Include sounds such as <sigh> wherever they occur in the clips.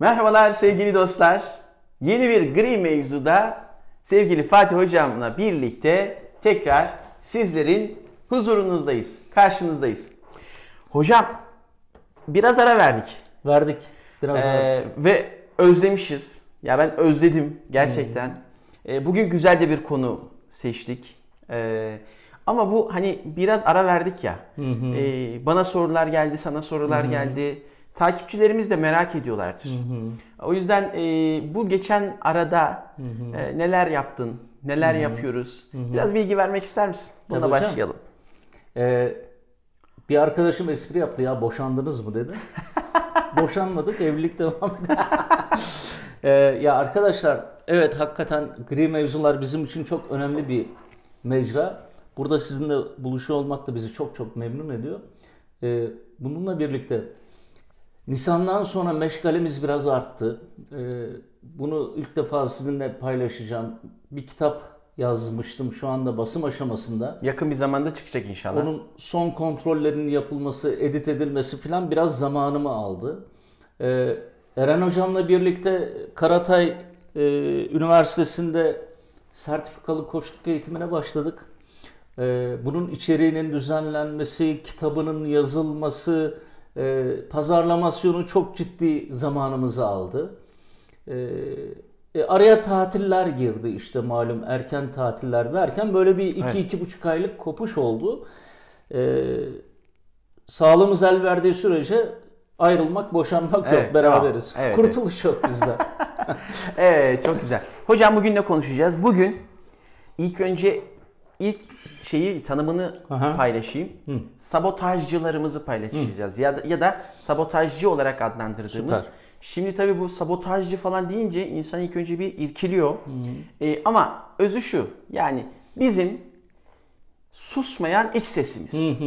Merhabalar sevgili dostlar. Yeni bir gri mevzuda sevgili Fatih Hocam'la birlikte tekrar sizlerin huzurunuzdayız, karşınızdayız. Hocam biraz ara verdik. Verdik. Biraz Ee, verdik. ve özlemişiz. Ya ben özledim gerçekten. Ee, bugün güzel de bir konu seçtik. Ee, ama bu hani biraz ara verdik ya. Ee, bana sorular geldi, sana sorular geldi. Takipçilerimiz de merak ediyorlardır. O yüzden e, bu geçen arada e, neler yaptın, neler yapıyoruz? Biraz bilgi vermek ister misin? Buna Tabii başlayalım. Ee, bir arkadaşım espri yaptı ya boşandınız mı dedi. <laughs> Boşanmadık evlilik devam ediyor. <laughs> Ee, ya arkadaşlar evet hakikaten gri mevzular bizim için çok önemli bir mecra. Burada sizinle buluşuyor olmak da bizi çok çok memnun ediyor. Ee, bununla birlikte Nisan'dan sonra meşgalemiz biraz arttı. Ee, bunu ilk defa sizinle paylaşacağım. Bir kitap yazmıştım şu anda basım aşamasında. Yakın bir zamanda çıkacak inşallah. Onun son kontrollerinin yapılması, edit edilmesi falan biraz zamanımı aldı. Ee, Eren Hocam'la birlikte Karatay e, Üniversitesi'nde sertifikalı koçluk eğitimine başladık. Ee, bunun içeriğinin düzenlenmesi, kitabının yazılması, e, pazarlamasyonu çok ciddi zamanımızı aldı. Ee, e, araya tatiller girdi işte malum erken tatiller derken böyle bir iki Evet. iki buçuk aylık kopuş oldu. Ee, sağlığımız el verdiği sürece ayrılmak, boşanmak Evet, yok, beraberiz. tamam. Evet, Kurtuluş yok bizde. <laughs> Evet çok güzel. Hocam bugün ne konuşacağız? Bugün ilk önce ilk şeyi tanımını Aha. paylaşayım. Sabotajcılarımızı paylaşacağız. Ya da, ya da sabotajcı olarak adlandırdığımız. Süper. Şimdi tabii bu sabotajcı falan deyince insan ilk önce bir irkiliyor. Ee, ama özü şu. Yani bizim susmayan iç sesimiz.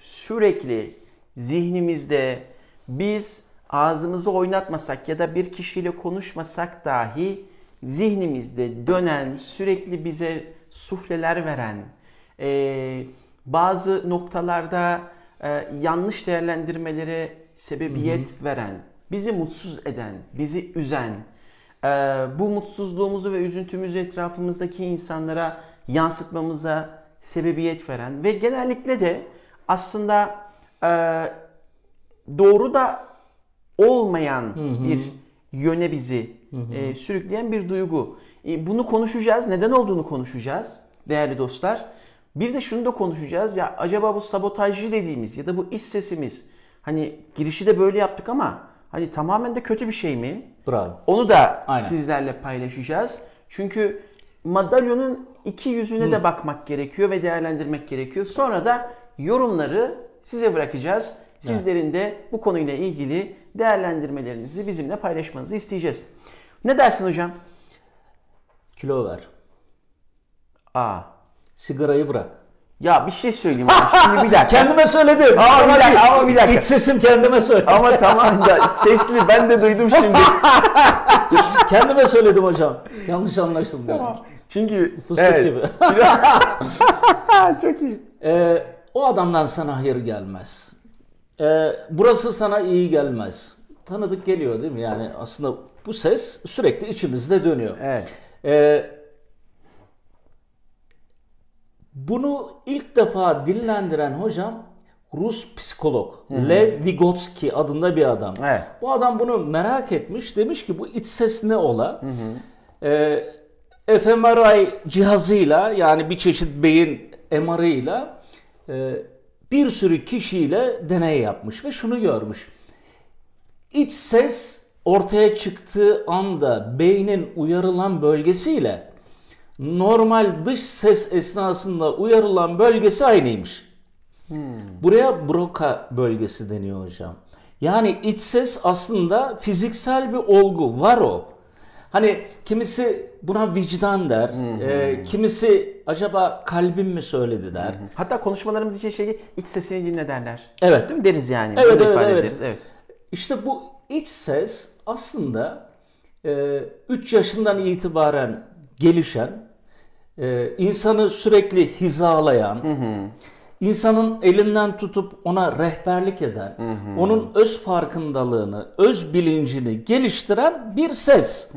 Sürekli zihnimizde biz ağzımızı oynatmasak ya da bir kişiyle konuşmasak dahi zihnimizde dönen, sürekli bize sufleler veren, e, bazı noktalarda e, yanlış değerlendirmelere sebebiyet veren, bizi mutsuz eden, bizi üzen, e, bu mutsuzluğumuzu ve üzüntümüzü etrafımızdaki insanlara yansıtmamıza sebebiyet veren ve genellikle de aslında e, doğru da olmayan bir yöne bizi e, sürükleyen bir duygu. E, bunu konuşacağız. Neden olduğunu konuşacağız değerli dostlar. Bir de şunu da konuşacağız. Ya acaba bu sabotajcı dediğimiz ya da bu iç sesimiz hani girişi de böyle yaptık ama hani tamamen de kötü bir şey mi? Bravo. Onu da Aynen. sizlerle paylaşacağız. Çünkü madalyonun iki yüzüne de bakmak gerekiyor ve değerlendirmek gerekiyor. Sonra da yorumları size bırakacağız. Sizlerin de bu konuyla ilgili değerlendirmelerinizi bizimle paylaşmanızı isteyeceğiz. Ne dersin hocam? Kilo ver. Aa. Sigarayı bırak. Ya bir şey söyleyeyim ama şimdi bir dakika. <laughs> Kendime söyledim. Ama bir dakika, ama bir dakika. İç sesim kendime söyledi. ama tamam da sesli ben de duydum şimdi. <laughs> kendime söyledim hocam. Yanlış anlaşıldı. yani. Çünkü Fıstık evet. gibi. <laughs> Çok iyi. Ee, o adamdan sana hayır gelmez. Ee, burası sana iyi gelmez. Tanıdık geliyor değil mi? Yani aslında bu ses sürekli içimizde dönüyor. Evet. Ee, bunu ilk defa dillendiren hocam Rus psikolog Lev Vygotsky adında bir adam. Evet. Bu adam bunu merak etmiş. Demiş ki bu iç ses ne ola? Ee, fMRI cihazıyla yani bir çeşit beyin MR'ıyla e, bir sürü kişiyle deney yapmış ve şunu görmüş. İç ses ortaya çıktığı anda beynin uyarılan bölgesiyle normal dış ses esnasında uyarılan bölgesi aynıymış. Buraya Broca bölgesi deniyor hocam. Yani iç ses aslında fiziksel bir olgu, var o. Hani kimisi buna vicdan der, e, kimisi acaba kalbim mi söyledi der. Hatta konuşmalarımız için şeyi iç sesini dinle derler. Evet. Değil mi deriz yani? Evet, evet, evet. ederiz. evet. İşte bu iç ses aslında 3 yaşından itibaren gelişen, e, insanı sürekli hizalayan, insanın elinden tutup ona rehberlik eden, onun öz farkındalığını, öz bilincini geliştiren bir ses.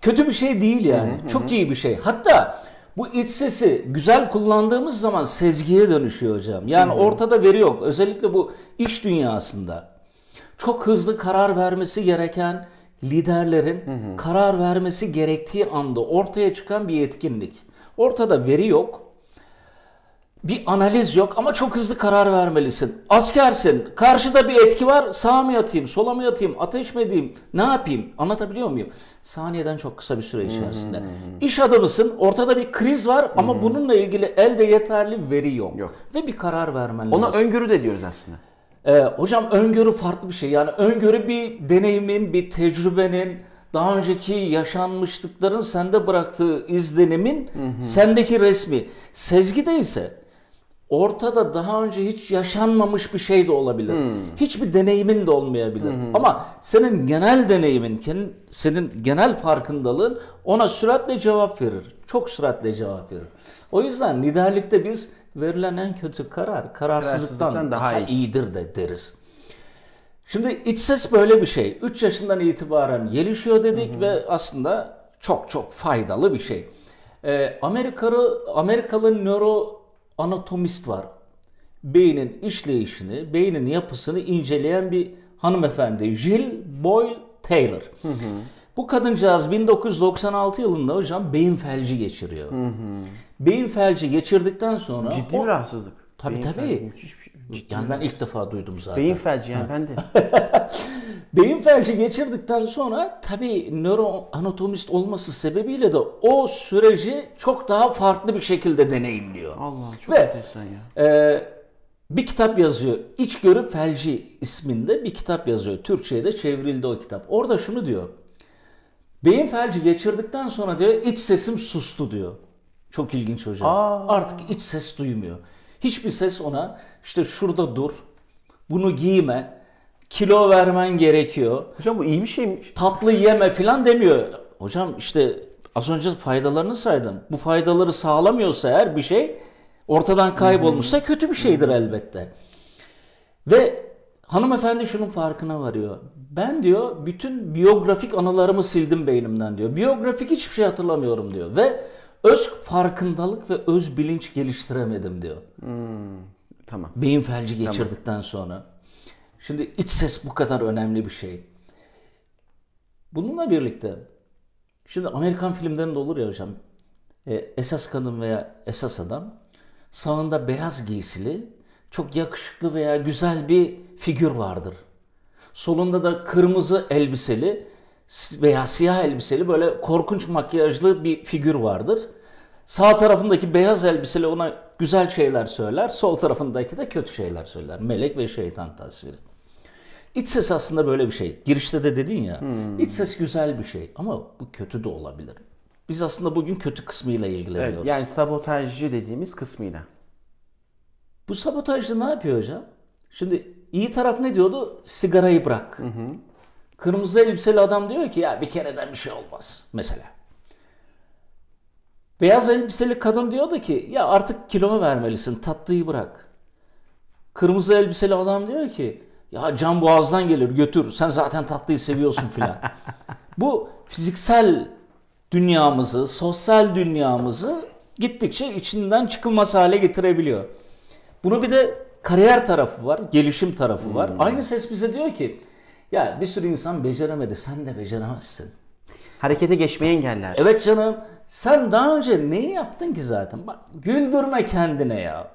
Kötü bir şey değil yani. Çok iyi bir şey. Hatta bu iç sesi güzel kullandığımız zaman sezgiye dönüşüyor hocam. Yani ortada veri yok. Özellikle bu iş dünyasında. Çok hızlı karar vermesi gereken liderlerin karar vermesi gerektiği anda ortaya çıkan bir etkinlik. Ortada veri yok. Bir analiz yok ama çok hızlı karar vermelisin. Askersin, karşıda bir etki var, sağa mı yatayım, sola mı yatayım, ateş mi edeyim, ne yapayım? Anlatabiliyor muyum? Saniyeden çok kısa bir süre içerisinde. İş adamısın, ortada bir kriz var ama bununla ilgili elde yeterli veri yok. Yok. Ve bir karar vermen Ona lazım. öngörü de diyoruz aslında. Ee, hocam öngörü farklı bir şey. Yani öngörü bir deneyimin, bir tecrübenin, daha önceki yaşanmışlıkların sende bıraktığı izlenimin sendeki resmi. Sezgi de ise ortada daha önce hiç yaşanmamış bir şey de olabilir. Hiçbir deneyimin de olmayabilir. Ama senin genel deneyimin, senin genel farkındalığın ona süratle cevap verir. Çok süratle cevap verir. O yüzden liderlikte biz verilen en kötü karar kararsızlıktan Kararsızlıktan daha, daha iyi. iyidir de deriz. Şimdi iç ses böyle bir şey. 3 yaşından itibaren gelişiyor dedik ve aslında çok çok faydalı bir şey. Ee, Amerikalı Amerikalı nöroanatomist var. Beynin işleyişini, beynin yapısını inceleyen bir hanımefendi Jill Boyle Taylor. Bu kadıncağız 1996 yılında hocam beyin felci geçiriyor. Beyin felci geçirdikten sonra Ciddi o- bir rahatsızlık. Tabii, Beyin tabii. felci, müthiş bir şey. Ciddi yani ben ilk defa duydum zaten. Beyin felci yani ben de. <laughs> Beyin felci geçirdikten sonra tabii nöroanatomist olması sebebiyle de o süreci çok daha farklı bir şekilde deneyimliyor. Allah çok Ve- enteresan ya. Ee, bir kitap yazıyor. İçgörü Felci isminde bir kitap yazıyor. Türkçe'ye de çevrildi o kitap. Orada şunu diyor. Beyin felci geçirdikten sonra diyor iç sesim sustu diyor. Çok ilginç hocam. Aa. Artık iç ses duymuyor. Hiçbir ses ona işte şurada dur, bunu giyme, kilo vermen gerekiyor, Hocam bu iyi bir şeymiş. tatlı yeme falan demiyor. Hocam işte az önce faydalarını saydım. Bu faydaları sağlamıyorsa eğer bir şey ortadan kaybolmuşsa kötü bir şeydir elbette. Ve hanımefendi şunun farkına varıyor. Ben diyor bütün biyografik anılarımı sildim beynimden diyor. Biyografik hiçbir şey hatırlamıyorum diyor. Ve öz farkındalık ve öz bilinç geliştiremedim diyor. Tamam. Beyin felci geçirdikten sonra. Şimdi iç ses bu kadar önemli bir şey. Bununla birlikte şimdi Amerikan filmlerinde olur ya hocam. e, esas kadın veya esas adam sağında beyaz giysili çok yakışıklı veya güzel bir figür vardır. Solunda da kırmızı elbiseli veya siyah elbiseli böyle korkunç makyajlı bir figür vardır. Sağ tarafındaki beyaz elbiseli ona güzel şeyler söyler, sol tarafındaki de kötü şeyler söyler. Melek ve şeytan tasviri. İç ses aslında böyle bir şey. Girişte de dedin ya. iç ses güzel bir şey ama bu kötü de olabilir. Biz aslında bugün kötü kısmıyla ilgileniyoruz. Evet, yani sabotajcı dediğimiz kısmıyla. Bu sabotajcı ne yapıyor hocam? Şimdi iyi taraf ne diyordu? Sigarayı bırak. Kırmızı elbiseli adam diyor ki ya bir kereden bir şey olmaz mesela. Beyaz elbiseli kadın diyordu ki ya artık kilo vermelisin tatlıyı bırak. Kırmızı elbiseli adam diyor ki ya can boğazdan gelir götür sen zaten tatlıyı seviyorsun filan. <laughs> Bu fiziksel dünyamızı, sosyal dünyamızı gittikçe içinden çıkılmaz hale getirebiliyor. Bunu bir de kariyer tarafı var, gelişim tarafı var. Aynı ses bize diyor ki ya bir sürü insan beceremedi sen de beceremezsin. Harekete geçmeyi engeller. Evet canım sen daha önce neyi yaptın ki zaten? Bak güldürme kendine ya.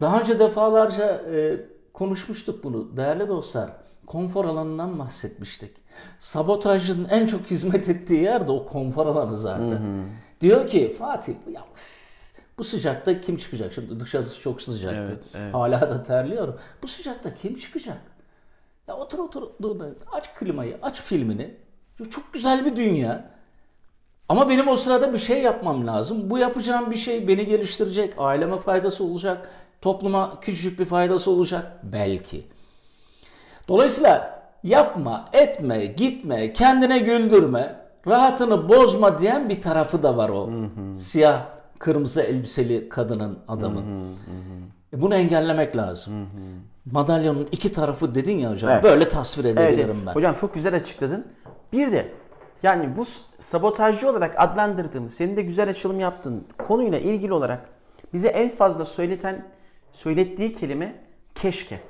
Daha önce defalarca e, konuşmuştuk bunu değerli dostlar. Konfor alanından bahsetmiştik. Sabotajın en çok hizmet ettiği yer de o konfor alanı zaten. Diyor ki Fatih ya bu sıcakta kim çıkacak? Şimdi dışarısı çok sıcaktı. Evet, evet. Hala da terliyorum. Bu sıcakta kim çıkacak? Ya otur otur aç klimayı, aç filmini. Çok güzel bir dünya. Ama benim o sırada bir şey yapmam lazım. Bu yapacağım bir şey beni geliştirecek, aileme faydası olacak, topluma küçücük bir faydası olacak belki. Dolayısıyla yapma, etme, gitme, kendine güldürme, rahatını bozma diyen bir tarafı da var o. Siyah, kırmızı elbiseli kadının, adamın. E bunu engellemek lazım. Madalyonun iki tarafı dedin ya hocam. Evet. Böyle tasvir edebilirim evet. ben. Hocam çok güzel açıkladın. Bir de yani bu sabotajcı olarak adlandırdığımız, senin de güzel açılım yaptın konuyla ilgili olarak bize en fazla söyleten, söylettiği kelime keşke.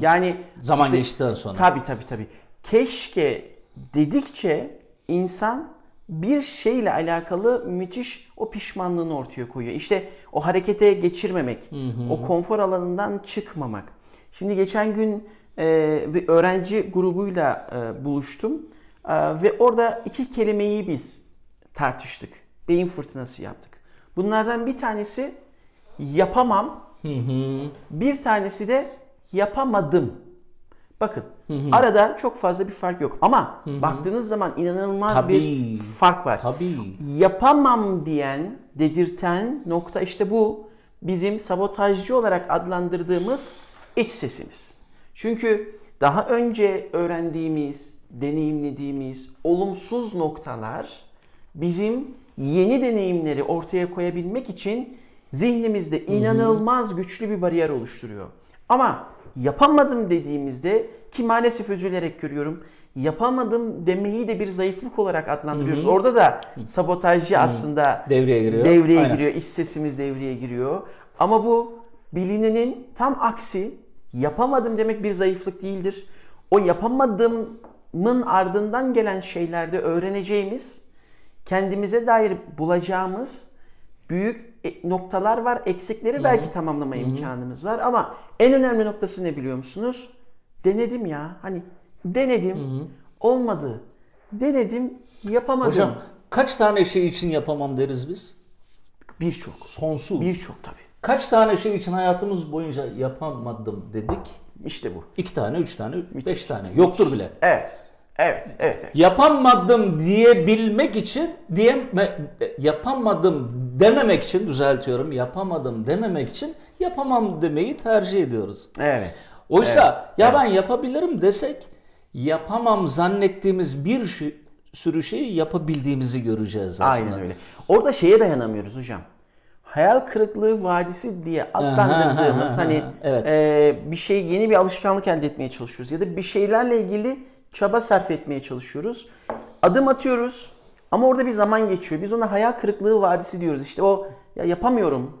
Yani Zaman işte- geçtikten sonra. Tabii tabii tabii. Keşke dedikçe insan bir şeyle alakalı müthiş o pişmanlığını ortaya koyuyor. İşte o harekete geçirmemek, o konfor alanından çıkmamak. Şimdi geçen gün e, bir öğrenci grubuyla e, buluştum E, ve orada iki kelimeyi biz tartıştık. Beyin fırtınası yaptık. Bunlardan bir tanesi yapamam, bir tanesi de yapamadım. Bakın arada çok fazla bir fark yok ama baktığınız zaman inanılmaz Tabii. bir fark var. Tabii. Yapamam diyen, dedirten nokta işte bu bizim sabotajcı olarak adlandırdığımız iç sesimiz. Çünkü daha önce öğrendiğimiz, deneyimlediğimiz olumsuz noktalar bizim yeni deneyimleri ortaya koyabilmek için zihnimizde inanılmaz güçlü bir bariyer oluşturuyor. Ama yapamadım dediğimizde ki maalesef üzülerek görüyorum yapamadım demeyi de bir zayıflık olarak adlandırıyoruz. Orada da sabotajcı aslında Devreye giriyor. Devreye Aynen. giriyor, iç sesimiz devreye giriyor. Ama bu bilinenin tam aksi yapamadım demek bir zayıflık değildir. O yapamadığımın ardından gelen şeylerde öğreneceğimiz, kendimize dair bulacağımız büyük e- noktalar var. Eksikleri belki tamamlama imkanımız var ama en önemli noktası ne biliyor musunuz? Denedim ya. Hani denedim, olmadı. Denedim, yapamadım. Hocam kaç tane şey için yapamam deriz biz? birçok. Sonsuz. Birçok tabii. Kaç tane şey için hayatımız boyunca yapamadım dedik? İşte bu. İki tane, üç tane, beş tane. Yoktur bile. Evet. Evet, evet, evet. Yapamadım diyebilmek için diye yapamadım dememek için düzeltiyorum. Yapamadım dememek için yapamam demeyi tercih ediyoruz. Evet. Oysa ya ben yapabilirim desek yapamam zannettiğimiz bir şey- sürü şeyi yapabildiğimizi göreceğiz aslında. Aynen öyle. Orada şeye dayanamıyoruz hocam. Hayal kırıklığı vadisi diye adlandırdığımız hani evet. e, bir şey yeni bir alışkanlık elde etmeye çalışıyoruz ya da bir şeylerle ilgili çaba sarf etmeye çalışıyoruz. Adım atıyoruz ama orada bir zaman geçiyor. Biz ona hayal kırıklığı vadisi diyoruz. İşte o ya yapamıyorum,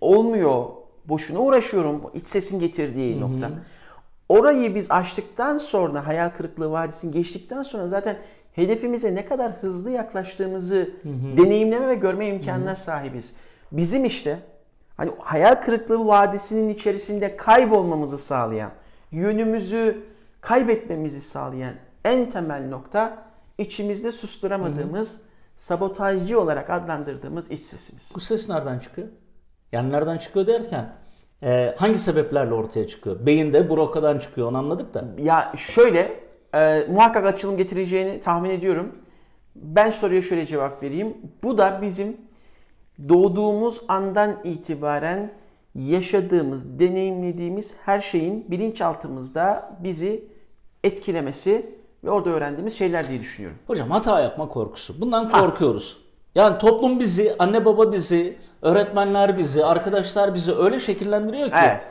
olmuyor, boşuna uğraşıyorum. iç sesin getirdiği nokta. Orayı biz aştıktan sonra hayal kırıklığı vadisini geçtikten sonra zaten hedefimize ne kadar hızlı yaklaştığımızı deneyimleme ve görme imkanına sahibiz. Bizim işte hani hayal kırıklığı vadisinin içerisinde kaybolmamızı sağlayan, yönümüzü kaybetmemizi sağlayan en temel nokta içimizde susturamadığımız, sabotajcı olarak adlandırdığımız iç sesimiz. Bu ses nereden çıkıyor? Yani nereden çıkıyor derken e, hangi sebeplerle ortaya çıkıyor? Beyinde brokadan çıkıyor onu anladık da. Ya şöyle, e, muhakkak açılım getireceğini tahmin ediyorum. Ben soruya şöyle cevap vereyim. Bu da bizim doğduğumuz andan itibaren yaşadığımız, deneyimlediğimiz her şeyin bilinçaltımızda bizi etkilemesi ve orada öğrendiğimiz şeyler diye düşünüyorum. Hocam hata yapma korkusu. Bundan korkuyoruz. Yani toplum bizi, anne baba bizi, öğretmenler bizi, arkadaşlar bizi öyle şekillendiriyor ki Evet.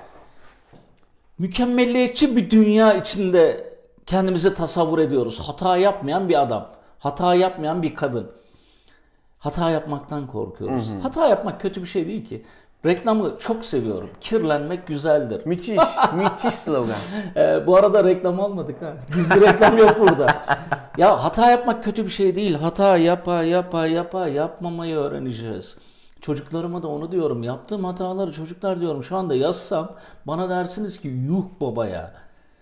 mükemmelliyetçi bir dünya içinde kendimizi tasavvur ediyoruz. Hata yapmayan bir adam, hata yapmayan bir kadın. Hata yapmaktan korkuyoruz. Hata yapmak kötü bir şey değil ki. Reklamı çok seviyorum. Kirlenmek güzeldir. Müthiş, <laughs> müthiş slogan. Ee, bu arada reklam almadık ha. Gizli reklam yok burada. Ya hata yapmak kötü bir şey değil. Hata yapa yapa yapa yapmamayı öğreneceğiz. Çocuklarıma da onu diyorum. Yaptığım hataları çocuklar diyorum şu anda yazsam bana dersiniz ki yuh babaya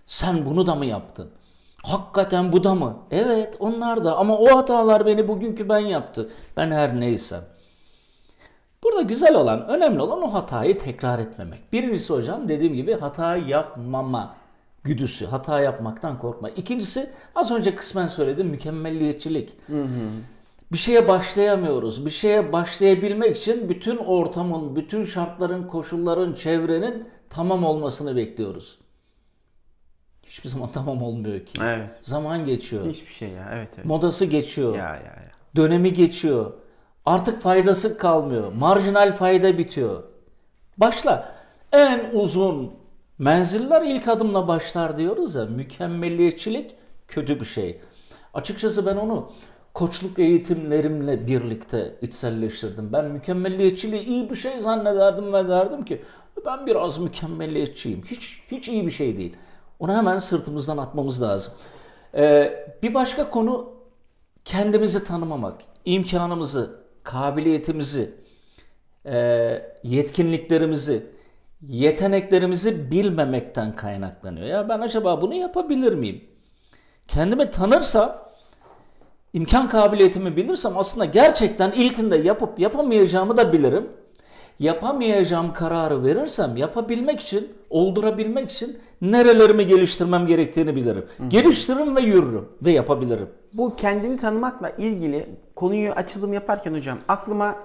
sen bunu da mı yaptın? Hakikaten bu da mı? Evet onlar da ama o hatalar beni bugünkü ben yaptı. Ben her neysem. Burada güzel olan, önemli olan o hatayı tekrar etmemek. Birincisi hocam dediğim gibi hata yapmama güdüsü, hata yapmaktan korkma. İkincisi az önce kısmen söyledim mükemmelliyetçilik. Bir şeye başlayamıyoruz. Bir şeye başlayabilmek için bütün ortamın, bütün şartların, koşulların, çevrenin tamam olmasını bekliyoruz. Hiçbir zaman tamam olmuyor ki. Evet. Zaman geçiyor. Hiçbir şey ya. Evet evet. Modası geçiyor Ya ya ya. dönemi geçiyor. Artık faydası kalmıyor. Marjinal fayda bitiyor. Başla. en uzun menziller ilk adımla başlar diyoruz ya. Mükemmeliyetçilik kötü bir şey. Açıkçası ben onu koçluk eğitimlerimle birlikte içselleştirdim. Ben mükemmelliyetçiliği iyi bir şey zannederdim ve derdim ki ben biraz mükemmelliyetçiyim. Hiç hiç iyi bir şey değil. Onu hemen sırtımızdan atmamız lazım. Ee, bir başka konu kendimizi tanımamak, imkanımızı, kabiliyetimizi, e, yetkinliklerimizi, yeteneklerimizi bilmemekten kaynaklanıyor. Ya ben acaba bunu yapabilir miyim? Kendimi tanırsam, imkan kabiliyetimi bilirsem aslında gerçekten ilkinde yapıp yapamayacağımı da bilirim. Yapamayacağım kararı verirsem yapabilmek için, oldurabilmek için nerelerimi geliştirmem gerektiğini bilirim. Hı. Geliştiririm ve yürürüm ve yapabilirim. Bu kendini tanımakla ilgili konuyu açılım yaparken hocam aklıma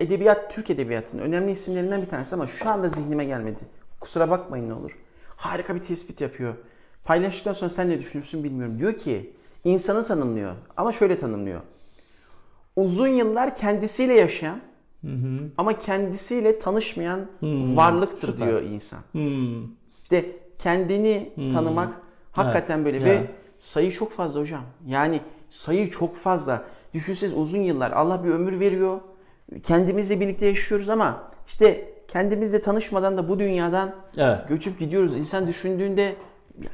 edebiyat, Türk edebiyatının önemli isimlerinden bir tanesi ama şu anda zihnime gelmedi. Kusura bakmayın ne olur. Harika bir tespit yapıyor. Paylaştıktan sonra sen ne düşünürsün bilmiyorum. Diyor ki insanı tanımlıyor ama şöyle tanımlıyor. Uzun yıllar kendisiyle yaşayan hı hı. ama kendisiyle tanışmayan hı. varlıktır Süper. diyor insan. Hı. İşte kendini hı. tanımak hakikaten evet. böyle ya. ve sayı çok fazla hocam. Yani sayı çok fazla. Düşünseniz uzun yıllar Allah bir ömür veriyor. Kendimizle birlikte yaşıyoruz ama işte kendimizle tanışmadan da bu dünyadan evet. göçüp gidiyoruz. İnsan düşündüğünde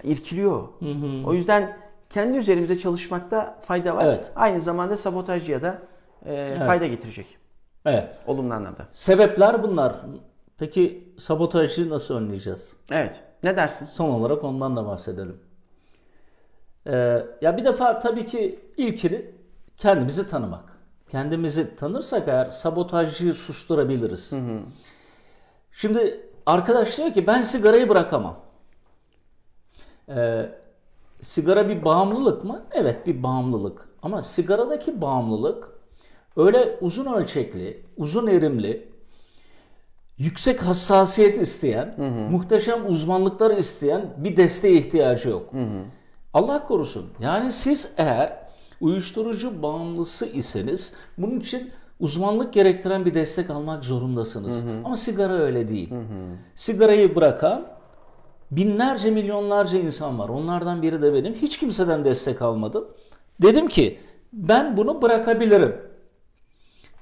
irkiliyor. Hı hı. O yüzden kendi üzerimize çalışmakta fayda var. Evet. Aynı zamanda sabotajcıya da e, evet. fayda getirecek. Evet. Olumlu anlamda. Sebepler bunlar. Peki sabotajcıyı nasıl önleyeceğiz? Evet. Ne dersin? Son olarak ondan da bahsedelim. Ee, ya bir defa tabii ki ilkini kendimizi tanımak. Kendimizi tanırsak eğer sabotajcıyı susturabiliriz. Hı hı. Şimdi arkadaş diyor ki ben sigarayı bırakamam. Ee, sigara bir bağımlılık mı? Evet bir bağımlılık. Ama sigaradaki bağımlılık öyle uzun ölçekli, uzun erimli, yüksek hassasiyet isteyen, hı hı. muhteşem uzmanlıklar isteyen bir desteğe ihtiyacı yok. Hı hı. Allah korusun. Yani siz eğer uyuşturucu bağımlısı iseniz bunun için uzmanlık gerektiren bir destek almak zorundasınız. Hı hı. Ama sigara öyle değil. Hı hı. Sigarayı bırakan binlerce milyonlarca insan var. Onlardan biri de benim. Hiç kimseden destek almadım. Dedim ki ben bunu bırakabilirim.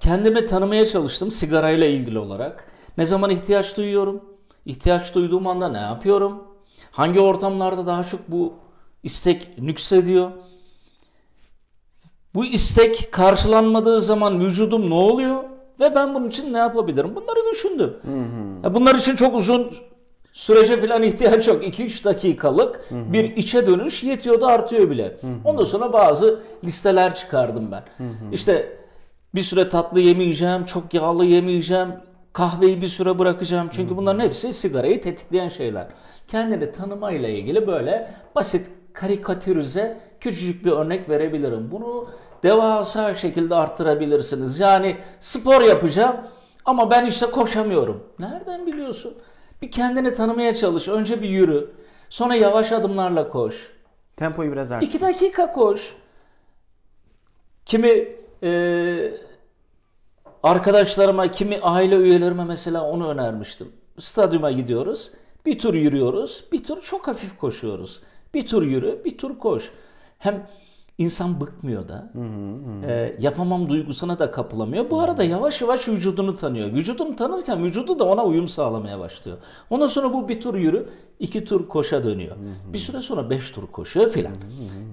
Kendimi tanımaya çalıştım sigarayla ilgili olarak. Ne zaman ihtiyaç duyuyorum? İhtiyaç duyduğum anda ne yapıyorum? Hangi ortamlarda daha çok bu istek nüksediyor? Bu istek karşılanmadığı zaman vücudum ne oluyor? Ve ben bunun için ne yapabilirim? Bunları düşündüm. Hı hı. Bunlar için çok uzun sürece falan <laughs> ihtiyaç yok. 2-3 dakikalık hı hı. bir içe dönüş yetiyor da artıyor bile. Hı hı. Ondan sonra bazı listeler çıkardım ben. Hı hı. İşte bir süre tatlı yemeyeceğim, çok yağlı yemeyeceğim, kahveyi bir süre bırakacağım. Çünkü hı. bunların hepsi sigarayı tetikleyen şeyler. Kendini tanımayla ilgili böyle basit karikatürize küçücük bir örnek verebilirim. Bunu devasa şekilde arttırabilirsiniz. Yani spor yapacağım ama ben işte koşamıyorum. Nereden biliyorsun? Bir kendini tanımaya çalış. Önce bir yürü. Sonra yavaş adımlarla koş. Tempoyu biraz arttır. İki dakika koş. Kimi e, arkadaşlarıma, kimi aile üyelerime mesela onu önermiştim. Stadyuma gidiyoruz. Bir tur yürüyoruz. Bir tur çok hafif koşuyoruz. Bir tur yürü, bir tur koş. Hem insan bıkmıyor da. Hı hı hı. E, yapamam duygusuna da kapılamıyor. Bu arada yavaş yavaş vücudunu tanıyor. Vücudunu tanırken vücudu da ona uyum sağlamaya başlıyor. Ondan sonra bu bir tur yürü, iki tur koşa dönüyor. Hı hı. Bir süre sonra beş tur koşuyor filan.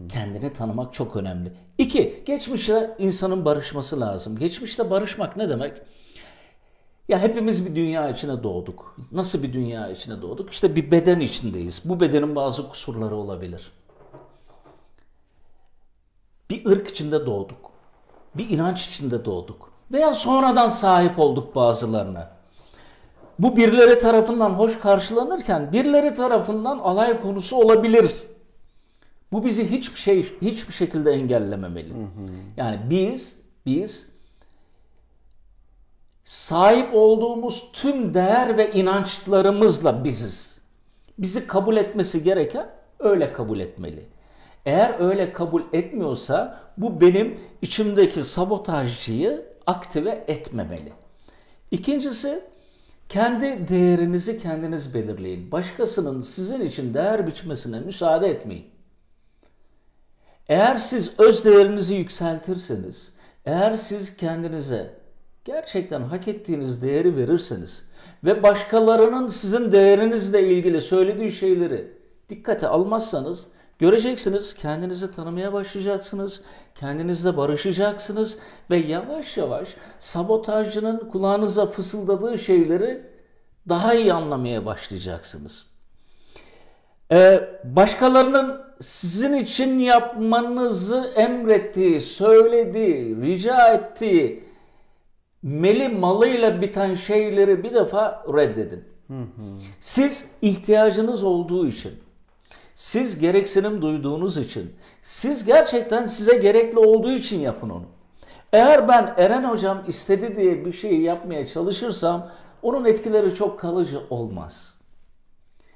Kendini tanımak çok önemli. İki, geçmişle insanın barışması lazım. Geçmişte barışmak ne demek? Ya hepimiz bir dünya içine doğduk. Nasıl bir dünya içine doğduk? İşte bir beden içindeyiz. Bu bedenin bazı kusurları olabilir bir ırk içinde doğduk. Bir inanç içinde doğduk. Veya sonradan sahip olduk bazılarına. Bu birileri tarafından hoş karşılanırken birileri tarafından alay konusu olabilir. Bu bizi hiçbir şey hiçbir şekilde engellememeli. Hı hı. Yani biz biz sahip olduğumuz tüm değer ve inançlarımızla biziz. Bizi kabul etmesi gereken öyle kabul etmeli. Eğer öyle kabul etmiyorsa bu benim içimdeki sabotajcıyı aktive etmemeli. İkincisi Kendi değerinizi kendiniz belirleyin. Başkasının sizin için değer biçmesine müsaade etmeyin. Eğer siz öz değerinizi yükseltirseniz, eğer siz kendinize gerçekten hak ettiğiniz değeri verirseniz ve başkalarının sizin değerinizle ilgili söylediği şeyleri dikkate almazsanız göreceksiniz kendinizi tanımaya başlayacaksınız, kendinizle barışacaksınız ve yavaş yavaş sabotajcının kulağınıza fısıldadığı şeyleri daha iyi anlamaya başlayacaksınız. Ee, başkalarının sizin için yapmanızı emrettiği, söylediği, rica ettiği meli malıyla biten şeyleri bir defa reddedin. Siz ihtiyacınız olduğu için, siz gereksinim duyduğunuz için, siz gerçekten size gerekli olduğu için yapın onu. Eğer ben Eren hocam istedi diye bir şeyi yapmaya çalışırsam onun etkileri çok kalıcı olmaz.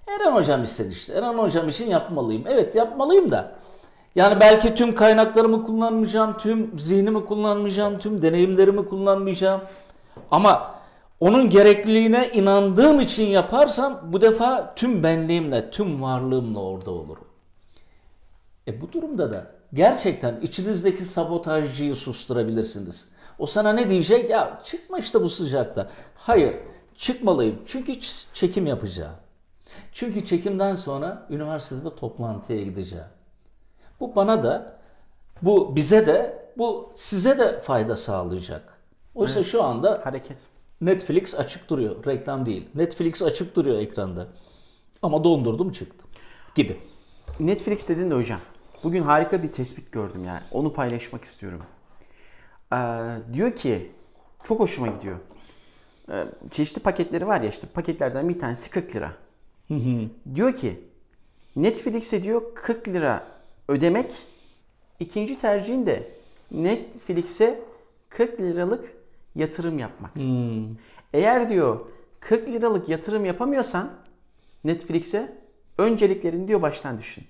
Eren hocam istedi işte. Eren hocam için yapmalıyım. Evet yapmalıyım da. Yani belki tüm kaynaklarımı kullanmayacağım, tüm zihnimi kullanmayacağım, tüm deneyimlerimi kullanmayacağım. Ama onun gerekliliğine inandığım için yaparsam bu defa tüm benliğimle, tüm varlığımla orada olurum. E bu durumda da gerçekten içinizdeki sabotajcıyı susturabilirsiniz. O sana ne diyecek? Ya çıkma işte bu sıcakta. Hayır, çıkmalıyım. Çünkü çekim yapacağım. Çünkü çekimden sonra üniversitede toplantıya gideceğim. Bu bana da, bu bize de, bu size de fayda sağlayacak. Oysa evet. şu anda hareket. Netflix açık duruyor, reklam değil. Netflix açık duruyor ekranda. Ama dondurdum çıktı gibi. Netflix dedin de hocam. Bugün harika bir tespit gördüm yani. Onu paylaşmak istiyorum. Ee, diyor ki çok hoşuma gidiyor. Ee, çeşitli paketleri var ya işte paketlerden bir tanesi 40 lira. Hı hı. Diyor ki Netflix'e diyor 40 lira ödemek ikinci tercihin de Netflix'e 40 liralık yatırım yapmak. Hmm. Eğer diyor 40 liralık yatırım yapamıyorsan Netflix'e önceliklerini diyor baştan düşün.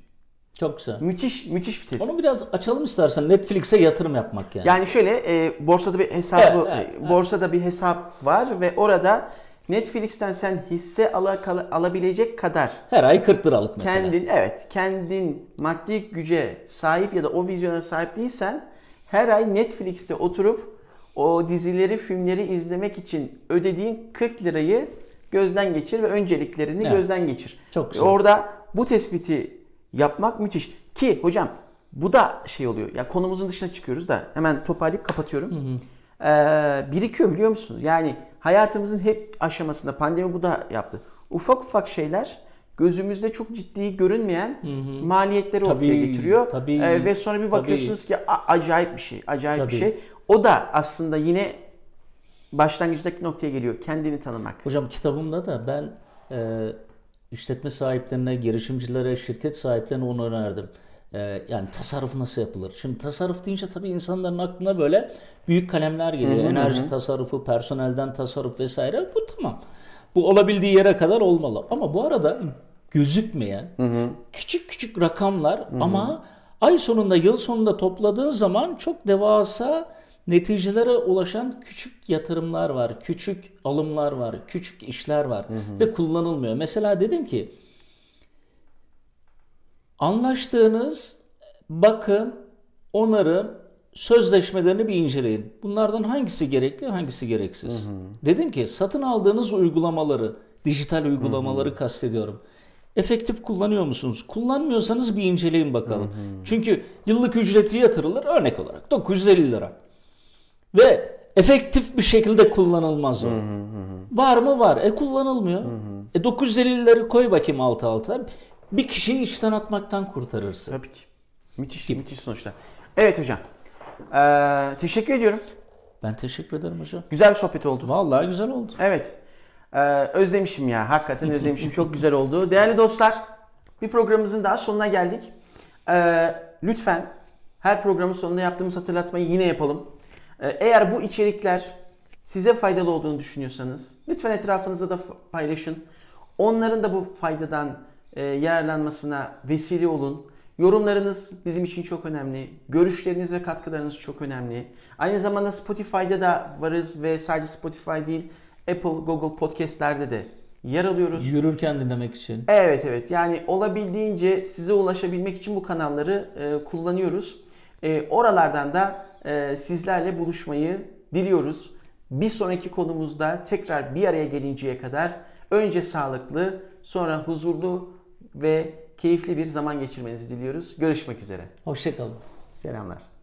Çok güzel. Müthiş müthiş bir tespit. Onu biraz açalım istersen. Netflix'e yatırım yapmak yani. Yani şöyle e, borsada bir hesabı evet, evet, borsada evet. bir hesap var ve orada Netflix'ten sen hisse ala, alabilecek kadar her ay 40 liralık mesela. Kendin evet, kendin maddi güce sahip ya da o vizyona sahip değilsen her ay Netflix'te oturup o dizileri, filmleri izlemek için ödediğin 40 lirayı gözden geçir ve önceliklerini evet. gözden geçir. Çok güzel. Orada bu tespiti yapmak müthiş. Ki hocam bu da şey oluyor. Ya konumuzun dışına çıkıyoruz da hemen toparlayıp kapatıyorum. Hı hı. Ee, birikiyor biliyor musunuz? Yani hayatımızın hep aşamasında pandemi bu da yaptı. Ufak ufak şeyler gözümüzde çok ciddi görünmeyen hı hı. maliyetleri tabii, ortaya getiriyor. Tabii, ee, ve sonra bir bakıyorsunuz tabii. ki acayip bir şey, acayip tabii. bir şey. O da aslında yine başlangıçtaki noktaya geliyor. Kendini tanımak. Hocam kitabımda da ben e, işletme sahiplerine, girişimcilere, şirket sahiplerine onu önerdim. E, yani tasarruf nasıl yapılır? Şimdi tasarruf deyince tabii insanların aklına böyle büyük kalemler geliyor. Hı hı, Enerji hı. tasarrufu, personelden tasarruf vesaire. Bu tamam. Bu olabildiği yere kadar olmalı. Ama bu arada gözükmeyen hı hı. küçük küçük rakamlar hı hı. ama ay sonunda yıl sonunda topladığın zaman çok devasa neticelere ulaşan küçük yatırımlar var, küçük alımlar var, küçük işler var hı hı. ve kullanılmıyor. Mesela dedim ki anlaştığınız bakım, onarım, sözleşmelerini bir inceleyin. Bunlardan hangisi gerekli, hangisi gereksiz? Hı hı. Dedim ki satın aldığınız uygulamaları, dijital uygulamaları hı hı. kastediyorum. Efektif kullanıyor musunuz? Kullanmıyorsanız bir inceleyin bakalım. Hı hı. Çünkü yıllık ücreti yatırılır örnek olarak 950 lira. Ve efektif bir şekilde kullanılmaz o. Hı hı hı. Var mı var. E kullanılmıyor. Hı hı. E 950'leri koy bakayım alt alta. Bir kişiyi işten atmaktan kurtarırsın. Tabii ki. Müthiş, Gibi. müthiş sonuçlar. Evet hocam. Ee, teşekkür ediyorum. Ben teşekkür ederim hocam. Güzel bir sohbet oldu. Vallahi güzel oldu. Evet. Ee, özlemişim ya. Hakikaten <laughs> özlemişim. Çok güzel oldu. Değerli dostlar, bir programımızın daha sonuna geldik. Ee, lütfen her programın sonunda yaptığımız hatırlatmayı yine yapalım. Ee, eğer bu içerikler size faydalı olduğunu düşünüyorsanız lütfen etrafınızda da paylaşın. Onların da bu faydadan e, yararlanmasına vesile olun. Yorumlarınız bizim için çok önemli. Görüşleriniz ve katkılarınız çok önemli. Aynı zamanda Spotify'da da varız ve sadece Spotify değil Apple, Google Podcast'lerde de yer alıyoruz. Yürürken dinlemek için. Evet evet yani olabildiğince size ulaşabilmek için bu kanalları e, kullanıyoruz. E, oralardan da sizlerle buluşmayı diliyoruz. Bir sonraki konumuzda tekrar bir araya gelinceye kadar önce sağlıklı sonra huzurlu ve keyifli bir zaman geçirmenizi diliyoruz. Görüşmek üzere. Hoşçakalın. Selamlar.